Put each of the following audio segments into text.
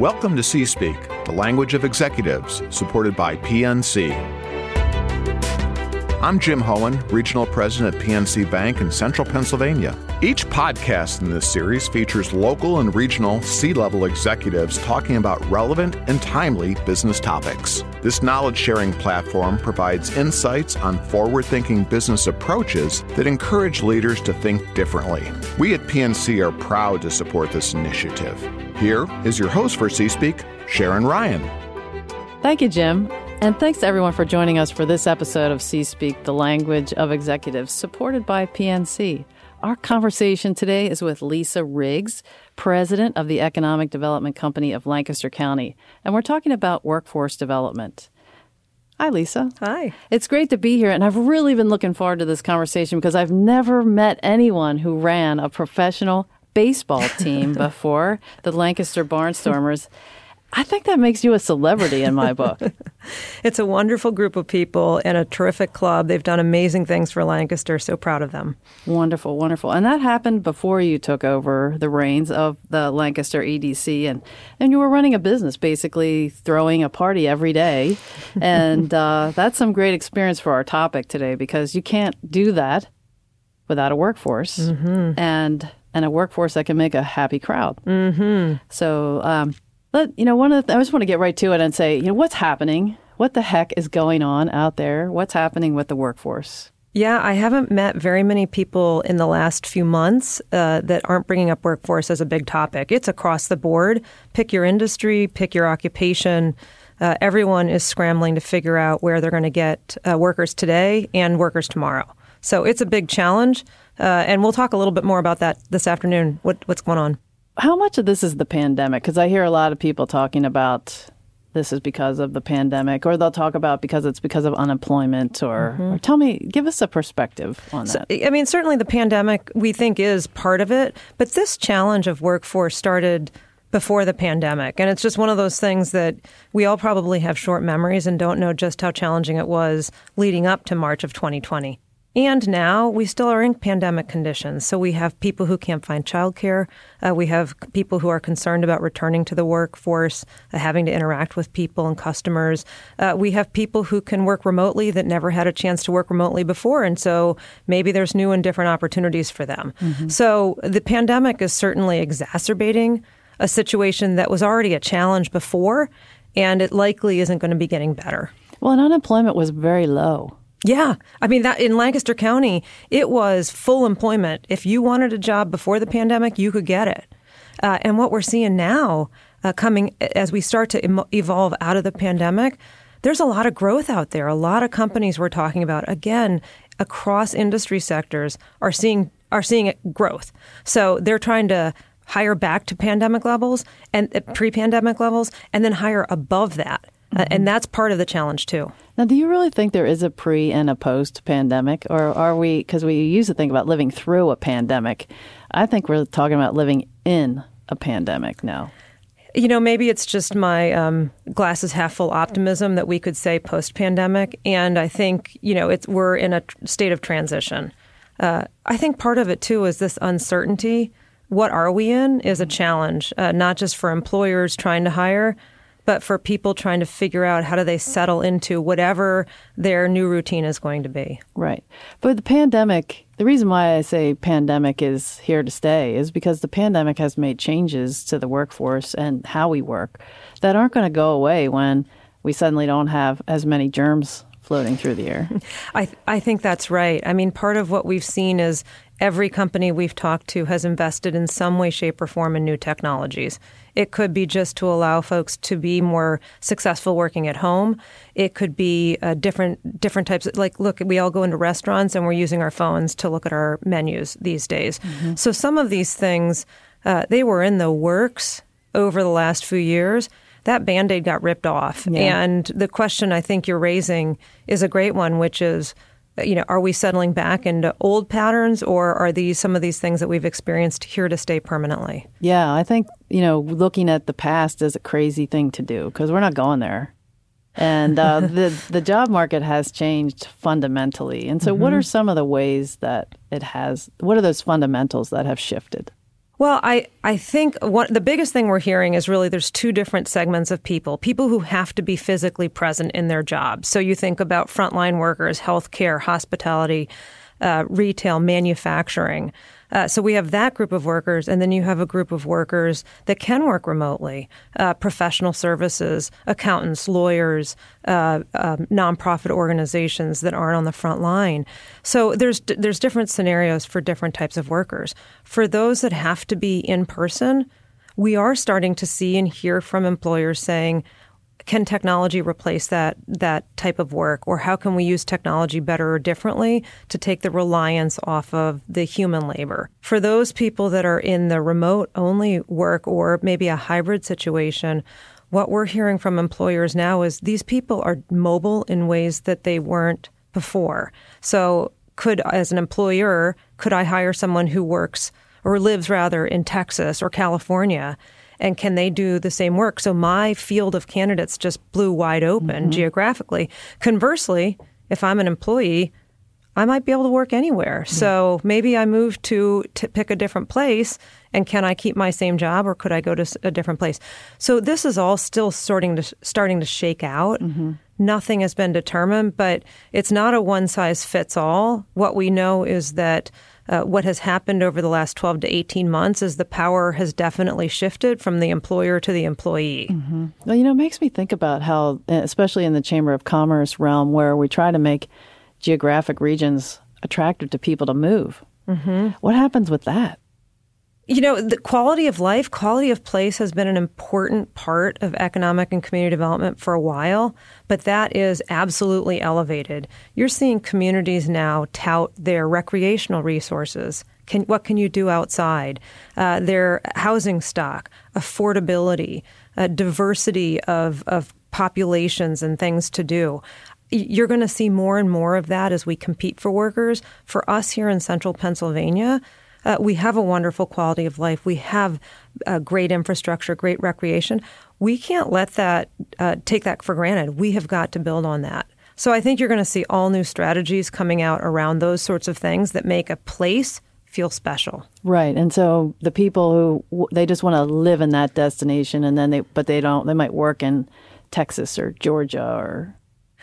Welcome to C Speak, the language of executives, supported by PNC. I'm Jim Hohen, Regional President at PNC Bank in Central Pennsylvania. Each podcast in this series features local and regional C level executives talking about relevant and timely business topics. This knowledge sharing platform provides insights on forward thinking business approaches that encourage leaders to think differently. We at PNC are proud to support this initiative. Here is your host for C Speak, Sharon Ryan. Thank you, Jim. And thanks everyone for joining us for this episode of C Speak, the language of executives, supported by PNC. Our conversation today is with Lisa Riggs, president of the Economic Development Company of Lancaster County, and we're talking about workforce development. Hi, Lisa. Hi. It's great to be here, and I've really been looking forward to this conversation because I've never met anyone who ran a professional baseball team before, the Lancaster Barnstormers. I think that makes you a celebrity in my book. it's a wonderful group of people and a terrific club. They've done amazing things for Lancaster. So proud of them. Wonderful, wonderful. And that happened before you took over the reins of the Lancaster EDC, and and you were running a business, basically throwing a party every day, and uh, that's some great experience for our topic today because you can't do that without a workforce mm-hmm. and and a workforce that can make a happy crowd. Mm-hmm. So. Um, but, you know, one of the, I just want to get right to it and say, you know, what's happening? What the heck is going on out there? What's happening with the workforce? Yeah, I haven't met very many people in the last few months uh, that aren't bringing up workforce as a big topic. It's across the board. Pick your industry, pick your occupation. Uh, everyone is scrambling to figure out where they're going to get uh, workers today and workers tomorrow. So it's a big challenge. Uh, and we'll talk a little bit more about that this afternoon. What, what's going on? How much of this is the pandemic? Because I hear a lot of people talking about this is because of the pandemic, or they'll talk about because it's because of unemployment, or, mm-hmm. or tell me, give us a perspective on that. So, I mean, certainly the pandemic we think is part of it, but this challenge of workforce started before the pandemic. And it's just one of those things that we all probably have short memories and don't know just how challenging it was leading up to March of 2020. And now we still are in pandemic conditions. So we have people who can't find childcare. Uh, we have people who are concerned about returning to the workforce, uh, having to interact with people and customers. Uh, we have people who can work remotely that never had a chance to work remotely before. And so maybe there's new and different opportunities for them. Mm-hmm. So the pandemic is certainly exacerbating a situation that was already a challenge before, and it likely isn't going to be getting better. Well, and unemployment was very low. Yeah. I mean, that in Lancaster County, it was full employment. If you wanted a job before the pandemic, you could get it. Uh, and what we're seeing now, uh, coming as we start to Im- evolve out of the pandemic, there's a lot of growth out there. A lot of companies we're talking about, again, across industry sectors, are seeing are seeing growth. So they're trying to hire back to pandemic levels and uh, pre-pandemic levels, and then hire above that. Mm-hmm. and that's part of the challenge too. Now, do you really think there is a pre and a post pandemic? Or are we, because we used to think about living through a pandemic, I think we're talking about living in a pandemic now. You know, maybe it's just my um, glasses half full optimism that we could say post pandemic. And I think, you know, it's, we're in a state of transition. Uh, I think part of it too is this uncertainty. What are we in is a challenge, uh, not just for employers trying to hire, but for people trying to figure out how do they settle into whatever their new routine is going to be. Right. But the pandemic, the reason why I say pandemic is here to stay is because the pandemic has made changes to the workforce and how we work that aren't going to go away when we suddenly don't have as many germs floating through the air. I I think that's right. I mean, part of what we've seen is every company we've talked to has invested in some way, shape, or form in new technologies. It could be just to allow folks to be more successful working at home. It could be uh, different different types. Of, like, look, we all go into restaurants and we're using our phones to look at our menus these days. Mm-hmm. So some of these things uh, they were in the works over the last few years. That band aid got ripped off, yeah. and the question I think you're raising is a great one, which is you know, are we settling back into old patterns or are these some of these things that we've experienced here to stay permanently? Yeah, I think, you know, looking at the past is a crazy thing to do because we're not going there. And uh, the the job market has changed fundamentally. And so, mm-hmm. what are some of the ways that it has? What are those fundamentals that have shifted? Well, I, I think what the biggest thing we're hearing is really there's two different segments of people. People who have to be physically present in their jobs. So you think about frontline workers, healthcare, hospitality, uh, retail, manufacturing. Uh, so we have that group of workers, and then you have a group of workers that can work remotely, uh, professional services, accountants, lawyers, uh, um, nonprofit organizations that aren't on the front line. So there's there's different scenarios for different types of workers. For those that have to be in person, we are starting to see and hear from employers saying, can technology replace that that type of work? Or how can we use technology better or differently to take the reliance off of the human labor? For those people that are in the remote only work or maybe a hybrid situation what we're hearing from employers now is these people are mobile in ways that they weren't before. So could as an employer could i hire someone who works or lives rather in Texas or California and can they do the same work? So my field of candidates just blew wide open mm-hmm. geographically. Conversely, if I'm an employee, I might be able to work anywhere. Yeah. So maybe I move to, to pick a different place and can I keep my same job or could I go to a different place? So this is all still starting to starting to shake out. Mm-hmm. Nothing has been determined, but it's not a one size fits all. What we know is that uh, what has happened over the last 12 to 18 months is the power has definitely shifted from the employer to the employee. Mm-hmm. Well, you know, it makes me think about how, especially in the Chamber of Commerce realm, where we try to make geographic regions attractive to people to move. Mm-hmm. What happens with that? You know, the quality of life, quality of place has been an important part of economic and community development for a while, but that is absolutely elevated. You're seeing communities now tout their recreational resources. Can, what can you do outside? Uh, their housing stock, affordability, uh, diversity of, of populations and things to do you're going to see more and more of that as we compete for workers. For us here in central Pennsylvania, uh, we have a wonderful quality of life. We have uh, great infrastructure, great recreation. We can't let that uh, take that for granted. We have got to build on that. So I think you're going to see all new strategies coming out around those sorts of things that make a place feel special. Right. And so the people who they just want to live in that destination and then they but they don't they might work in Texas or Georgia or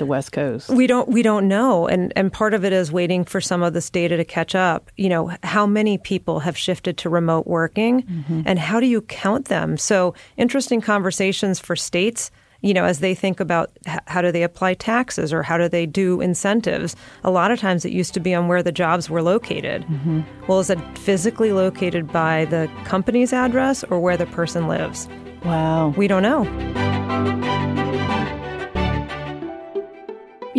the West Coast? We don't we don't know, and and part of it is waiting for some of this data to catch up. You know, how many people have shifted to remote working, mm-hmm. and how do you count them? So interesting conversations for states. You know, as they think about how do they apply taxes or how do they do incentives, a lot of times it used to be on where the jobs were located. Mm-hmm. Well, is it physically located by the company's address or where the person lives? Wow. We don't know.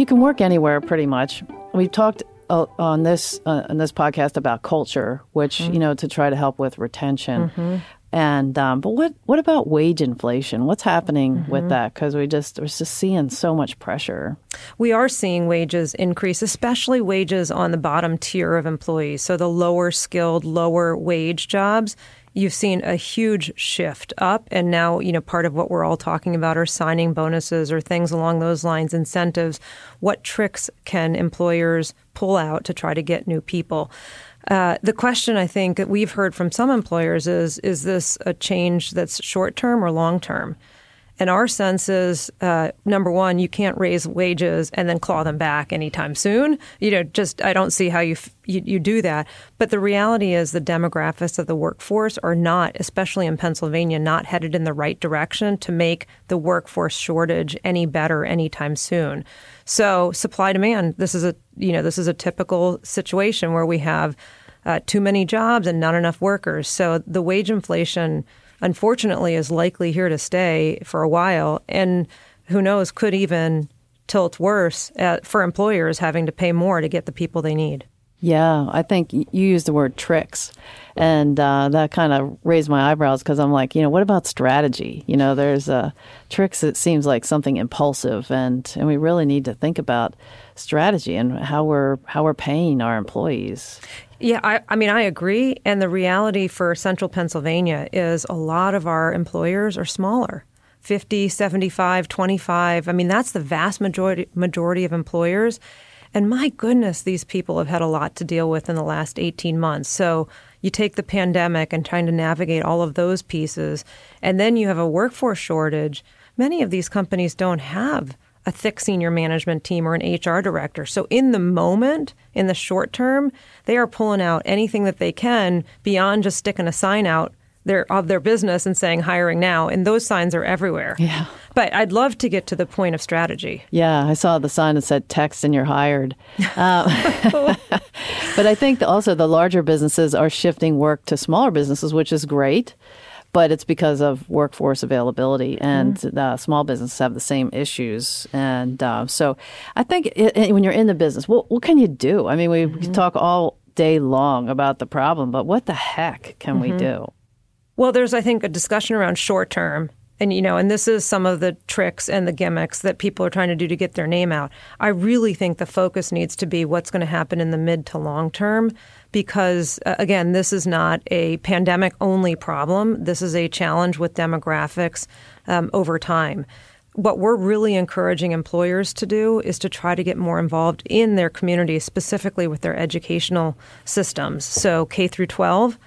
You can work anywhere pretty much. We've talked uh, on this uh, on this podcast about culture, which mm-hmm. you know to try to help with retention. Mm-hmm. And um, but what what about wage inflation? What's happening mm-hmm. with that? Because we just we're just seeing so much pressure. We are seeing wages increase, especially wages on the bottom tier of employees. So the lower skilled, lower wage jobs you've seen a huge shift up and now you know part of what we're all talking about are signing bonuses or things along those lines incentives what tricks can employers pull out to try to get new people uh, the question I think that we've heard from some employers is is this a change that's short term or long term? And our sense is uh, number one, you can't raise wages and then claw them back anytime soon. You know, just I don't see how you, f- you, you do that. But the reality is the demographics of the workforce are not, especially in Pennsylvania, not headed in the right direction to make the workforce shortage any better anytime soon. So supply demand. This is a you know this is a typical situation where we have uh, too many jobs and not enough workers. So the wage inflation unfortunately is likely here to stay for a while. And who knows, could even tilt worse at, for employers having to pay more to get the people they need. Yeah, I think you used the word tricks, and uh, that kind of raised my eyebrows because I'm like, you know, what about strategy? You know, there's uh, tricks. It seems like something impulsive, and and we really need to think about strategy and how we're how we're paying our employees. Yeah, I, I mean, I agree. And the reality for central Pennsylvania is a lot of our employers are smaller. 50, 75, 25. I mean, that's the vast majority majority of employers. And my goodness, these people have had a lot to deal with in the last 18 months. So you take the pandemic and trying to navigate all of those pieces, and then you have a workforce shortage. Many of these companies don't have a thick senior management team or an HR director. So, in the moment, in the short term, they are pulling out anything that they can beyond just sticking a sign out their of their business and saying hiring now and those signs are everywhere yeah but i'd love to get to the point of strategy yeah i saw the sign that said text and you're hired uh, but i think also the larger businesses are shifting work to smaller businesses which is great but it's because of workforce availability and mm. uh, small businesses have the same issues and uh, so i think it, when you're in the business what, what can you do i mean we mm-hmm. talk all day long about the problem but what the heck can mm-hmm. we do well, there's, I think, a discussion around short term. And, you know, and this is some of the tricks and the gimmicks that people are trying to do to get their name out. I really think the focus needs to be what's going to happen in the mid to long term because, uh, again, this is not a pandemic only problem. This is a challenge with demographics um, over time what we're really encouraging employers to do is to try to get more involved in their communities, specifically with their educational systems. So K through 12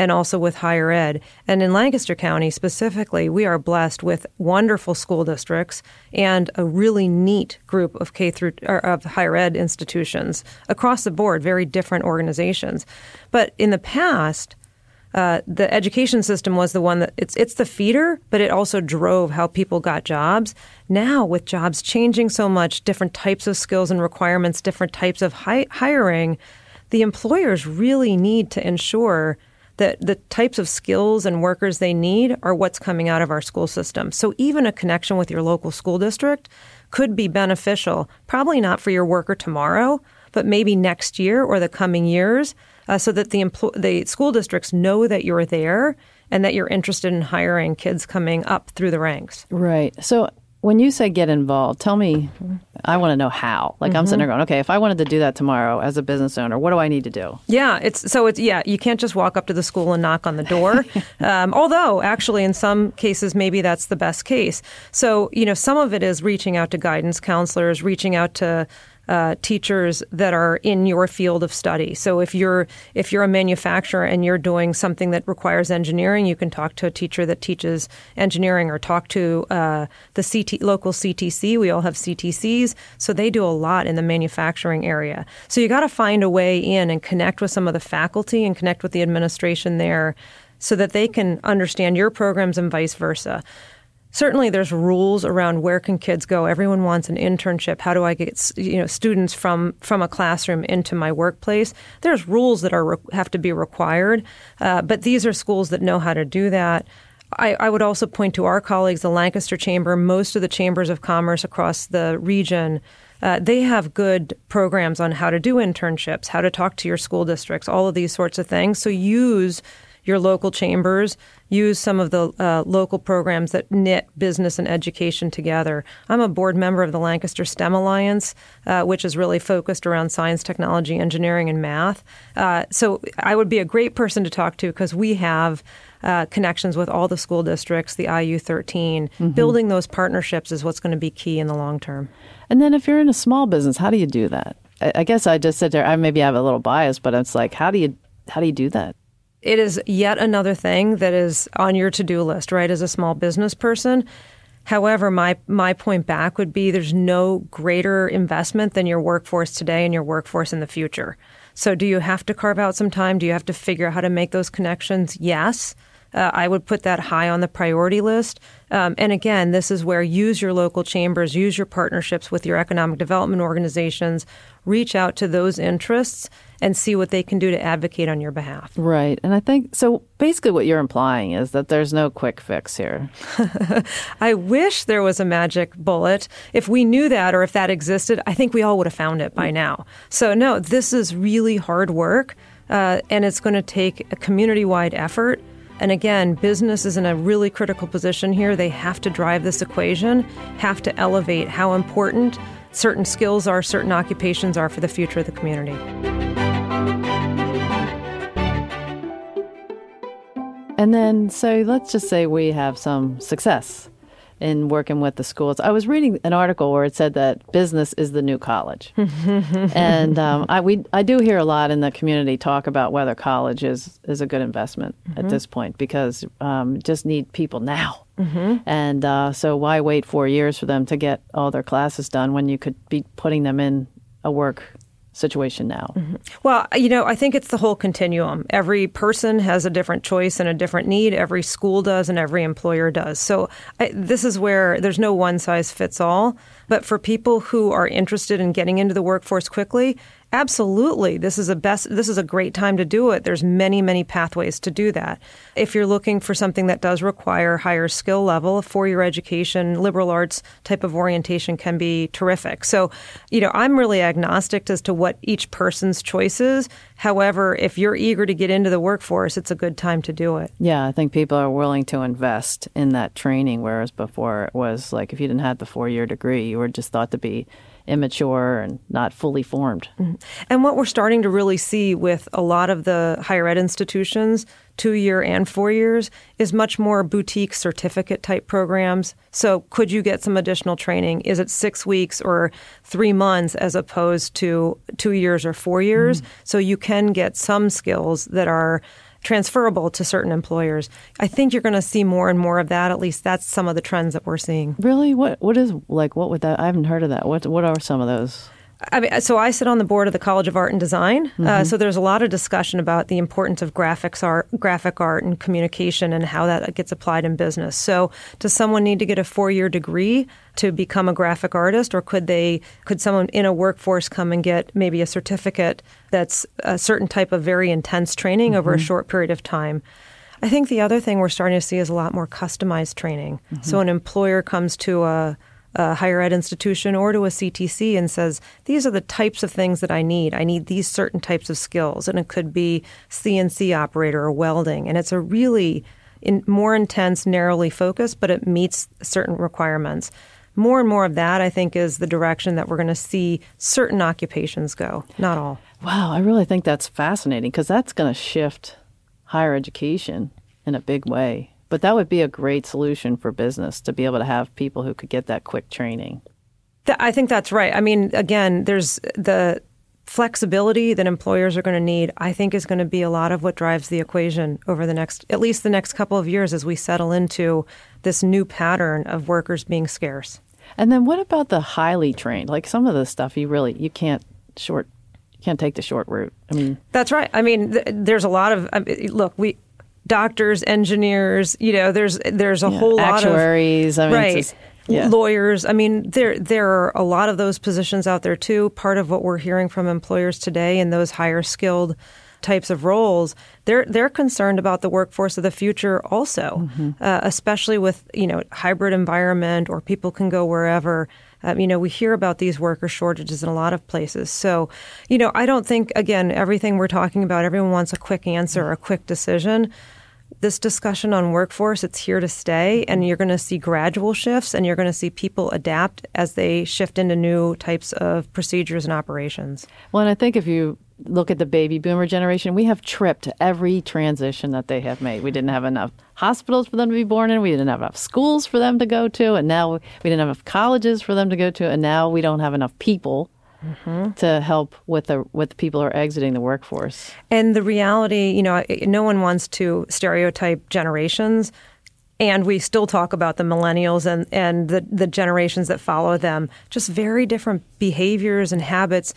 and also with higher ed. And in Lancaster County specifically, we are blessed with wonderful school districts and a really neat group of K through of higher ed institutions across the board, very different organizations. But in the past, uh, the education system was the one that it's it's the feeder, but it also drove how people got jobs. Now, with jobs changing so much, different types of skills and requirements, different types of hi- hiring, the employers really need to ensure that the types of skills and workers they need are what's coming out of our school system. So even a connection with your local school district could be beneficial, probably not for your worker tomorrow, but maybe next year or the coming years, uh, so that the empl- the school districts know that you're there and that you're interested in hiring kids coming up through the ranks. Right. So when you say get involved, tell me, I want to know how. Like mm-hmm. I'm sitting there going, okay, if I wanted to do that tomorrow as a business owner, what do I need to do? Yeah, it's so it's yeah, you can't just walk up to the school and knock on the door. um, although actually, in some cases, maybe that's the best case. So you know, some of it is reaching out to guidance counselors, reaching out to uh, teachers that are in your field of study. So if you're if you're a manufacturer and you're doing something that requires engineering, you can talk to a teacher that teaches engineering, or talk to uh, the CT, local CTC. We all have CTCs, so they do a lot in the manufacturing area. So you got to find a way in and connect with some of the faculty and connect with the administration there, so that they can understand your programs and vice versa certainly there's rules around where can kids go everyone wants an internship how do i get you know students from from a classroom into my workplace there's rules that are have to be required uh, but these are schools that know how to do that I, I, would also point to our colleagues, the Lancaster Chamber, most of the chambers of commerce across the region. Uh, they have good programs on how to do internships, how to talk to your school districts, all of these sorts of things. So use your local chambers, use some of the uh, local programs that knit business and education together. I'm a board member of the Lancaster STEM Alliance, uh, which is really focused around science, technology, engineering, and math. Uh, so I would be a great person to talk to because we have. Uh, connections with all the school districts, the IU 13. Mm-hmm. Building those partnerships is what's going to be key in the long term. And then if you're in a small business, how do you do that? I, I guess I just sit there. I maybe have a little bias, but it's like, how do you how do you do that? It is yet another thing that is on your to-do list, right? As a small business person. However, my my point back would be there's no greater investment than your workforce today and your workforce in the future. So do you have to carve out some time? Do you have to figure out how to make those connections? Yes. Uh, I would put that high on the priority list. Um, and again, this is where use your local chambers, use your partnerships with your economic development organizations, reach out to those interests and see what they can do to advocate on your behalf. Right. And I think so basically what you're implying is that there's no quick fix here. I wish there was a magic bullet. If we knew that or if that existed, I think we all would have found it by now. So, no, this is really hard work. Uh, and it's going to take a community wide effort. And again, business is in a really critical position here. They have to drive this equation, have to elevate how important certain skills are, certain occupations are for the future of the community. And then, so let's just say we have some success. in working with the schools. I was reading an article where it said that business is the new college, and um, I we I do hear a lot in the community talk about whether college is is a good investment mm-hmm. at this point because um, just need people now. Mm-hmm. And uh, so, why wait four years for them to get all their classes done when you could be putting them in a work situation now? Mm-hmm. Well, you know, I think it's the whole continuum. Every person has a different choice and a different need. Every school does, and every employer does. So I, this is where there's no one size fits all. But for people who are interested in getting into the workforce quickly, Absolutely. This is a best this is a great time to do it. There's many, many pathways to do that. If you're looking for something that does require higher skill level, a four-year education, liberal arts type of orientation can be terrific. So, you know, I'm really agnostic as to what each person's choice is. However, if you're eager to get into the workforce, it's a good time to do it. Yeah, I think people are willing to invest in that training whereas before it was like if you didn't have the four-year degree, you were just thought to be immature and not fully formed. Mm-hmm. And what we're starting to really see with a lot of the higher ed institutions, two year and four years, is much more boutique certificate type programs. So, could you get some additional training? Is it six weeks or three months as opposed to two years or four years? Mm-hmm. So, you can get some skills that are transferable to certain employers. I think you're going to see more and more of that. At least that's some of the trends that we're seeing. Really? What what is like what would that I haven't heard of that. What what are some of those? I mean, so I sit on the board of the College of Art and Design. Uh, mm-hmm. Uh, so there's a lot of discussion about the importance of graphics art, graphic art, and communication, and how that gets applied in business. So, does someone need to get a four-year degree to become a graphic artist, or could they? Could someone in a workforce come and get maybe a certificate that's a certain type of very intense training mm-hmm. over a mm-hmm. short period of time? I think the other thing we're starting to see is a lot more customized training. Mm-hmm. So, an employer comes to a a higher ed institution or to a CTC and says, These are the types of things that I need. I need these certain types of skills. And it could be CNC operator or welding. And it's a really in, more intense, narrowly focused, but it meets certain requirements. More and more of that, I think, is the direction that we're going to see certain occupations go, not all. Wow, I really think that's fascinating because that's going to shift higher education in a big way. But that would be a great solution for business to be able to have people who could get that quick training. I think that's right. I mean, again, there's the flexibility that employers are going to need, I think is going to be a lot of what drives the equation over the next, at least the next couple of years as we settle into this new pattern of workers being scarce. And then what about the highly trained? Like some of the stuff you really, you can't short, you can't take the short route. I mean, that's right. I mean, th- there's a lot of, I mean, look, we, doctors, engineers. You know, there's there's a yeah, whole lot actuaries, of I mean, right. Yeah. Lawyers. I mean, there there are a lot of those positions out there too. Part of what we're hearing from employers today in those higher skilled types of roles, they're they're concerned about the workforce of the future also, mm-hmm. uh, especially with you know hybrid environment or people can go wherever. Um, you know, we hear about these worker shortages in a lot of places. So, you know, I don't think again everything we're talking about, everyone wants a quick answer, or a quick decision this discussion on workforce, it's here to stay, and mm-hmm. you're going to see gradual shifts and you're going to see people adapt as they shift into new types of procedures and operations. Well, and I think if you look at the baby boomer generation, we have tripped every transition that they have made. We didn't have enough hospitals for them to be born in, we didn't have enough schools for them to go to, and now we didn't have enough colleges for them to go to, and now we don't have enough people mm-hmm. to help with the with people who are exiting the workforce. And the reality, you know, no one wants to stereotype generations. And we still talk about the millennials and, and the, the generations that follow them, just very different behaviors and habits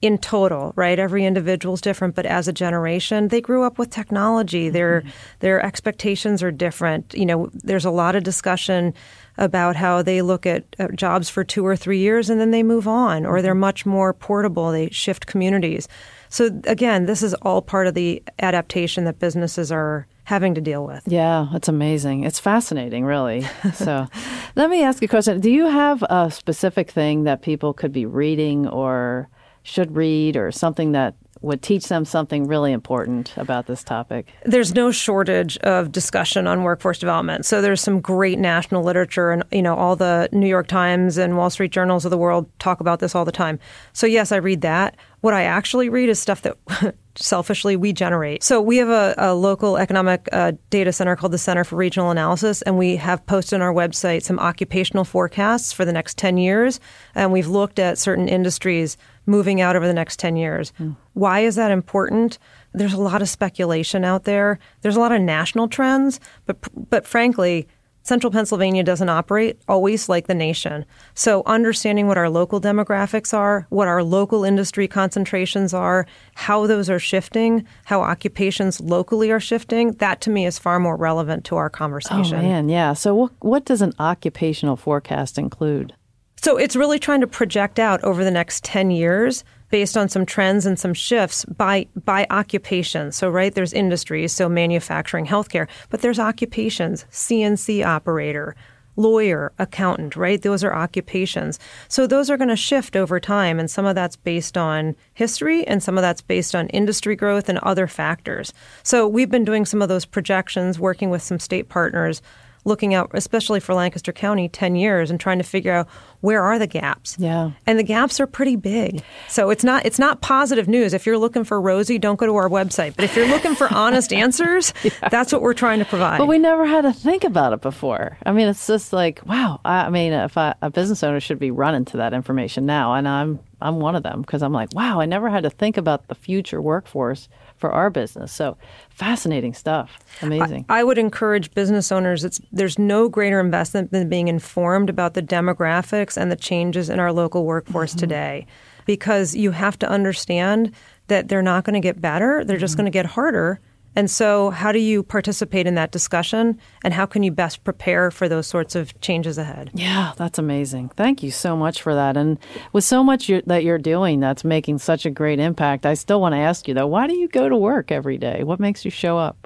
in total, right? Every individual is different, but as a generation, they grew up with technology. Their mm-hmm. their expectations are different. You know, there's a lot of discussion about how they look at, at jobs for two or three years and then they move on, or they're mm-hmm. much more portable. They shift communities. So again, this is all part of the adaptation that businesses are having to deal with. Yeah, it's amazing. It's fascinating, really. so, let me ask you a question. Do you have a specific thing that people could be reading or should read or something that would teach them something really important about this topic? There's no shortage of discussion on workforce development. So there's some great national literature, and you know all the New York Times and Wall Street journals of the world talk about this all the time. So yes, I read that. What I actually read is stuff that selfishly we generate. So we have a, a local economic uh, data center called the Center for Regional Analysis, and we have posted on our website some occupational forecasts for the next 10 years. And we've looked at certain industries moving out over the next 10 years. Mm. Why is that important? There's a lot of speculation out there. There's a lot of national trends, but but frankly, Central Pennsylvania doesn't operate always like the nation. So, understanding what our local demographics are, what our local industry concentrations are, how those are shifting, how occupations locally are shifting, that to me is far more relevant to our oh, conversation. Oh, man, yeah. So, what, what does an occupational forecast include? So, it's really trying to project out over the next 10 years based on some trends and some shifts by by occupation. So right there's industries, so manufacturing, healthcare, but there's occupations, CNC operator, lawyer, accountant, right? Those are occupations. So those are going to shift over time and some of that's based on history and some of that's based on industry growth and other factors. So we've been doing some of those projections working with some state partners looking out, especially for Lancaster County, 10 years and trying to figure out where are the gaps. Yeah. And the gaps are pretty big. So it's not it's not positive news. If you're looking for Rosie, don't go to our website. But if you're looking for honest answers, yeah. that's what we're trying to provide. But we never had to think about it before. I mean, it's just like, wow. I, mean, if I, a business owner should be running to that information now, and I'm I'm one of them because I'm like, wow, I never had to think about the future workforce for our business. So fascinating stuff. Amazing. I, I, would encourage business owners. It's there's no greater investment than being informed about the demographics and the changes in our local workforce mm-hmm. today, because you have to understand that they're not going to get better. They're mm-hmm. just going to get harder and so, how do you participate in that discussion and how can you best prepare for those sorts of changes ahead? Yeah, that's amazing. Thank you so much for that. And with so much you're, that you're doing that's making such a great impact, I still want to ask you though, why do you go to work every day? What makes you show up?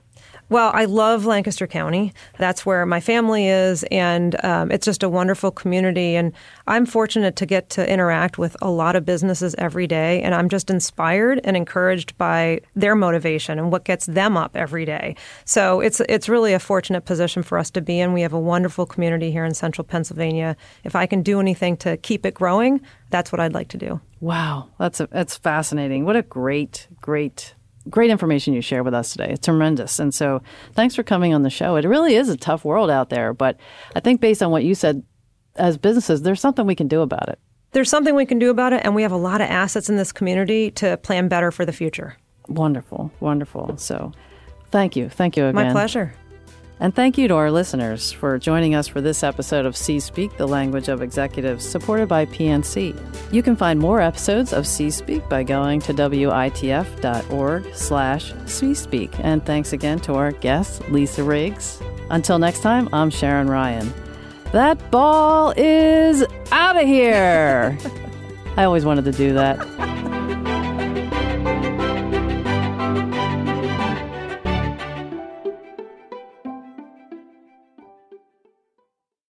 Well, I love Lancaster County. That's where my family is, and um, it's just a wonderful community. And I'm fortunate to get to interact with a lot of businesses every day, and I'm just inspired and encouraged by their motivation and what gets them up every day. So it's it's really a fortunate position for us to be in. We have a wonderful community here in Central Pennsylvania. If I can do anything to keep it growing, that's what I'd like to do. Wow, that's a, that's fascinating. What a great, great great information you share with us today. It's tremendous. And so thanks for coming on the show. It really is a tough world out there, but I think based on what you said, as businesses, there's something we can do about it. There's something we can do about it, and we have a lot of assets in this community to plan better for the future. Wonderful, wonderful. So thank you. Thank you again. My pleasure. And thank you to our listeners for joining us for this episode of C Speak, the language of executives, supported by PNC. You can find more episodes of C Speak by going to witf.org slash Speak. And thanks again to our guest, Lisa Riggs. Until next time, I'm Sharon Ryan. That ball is out of here. I always wanted to do that.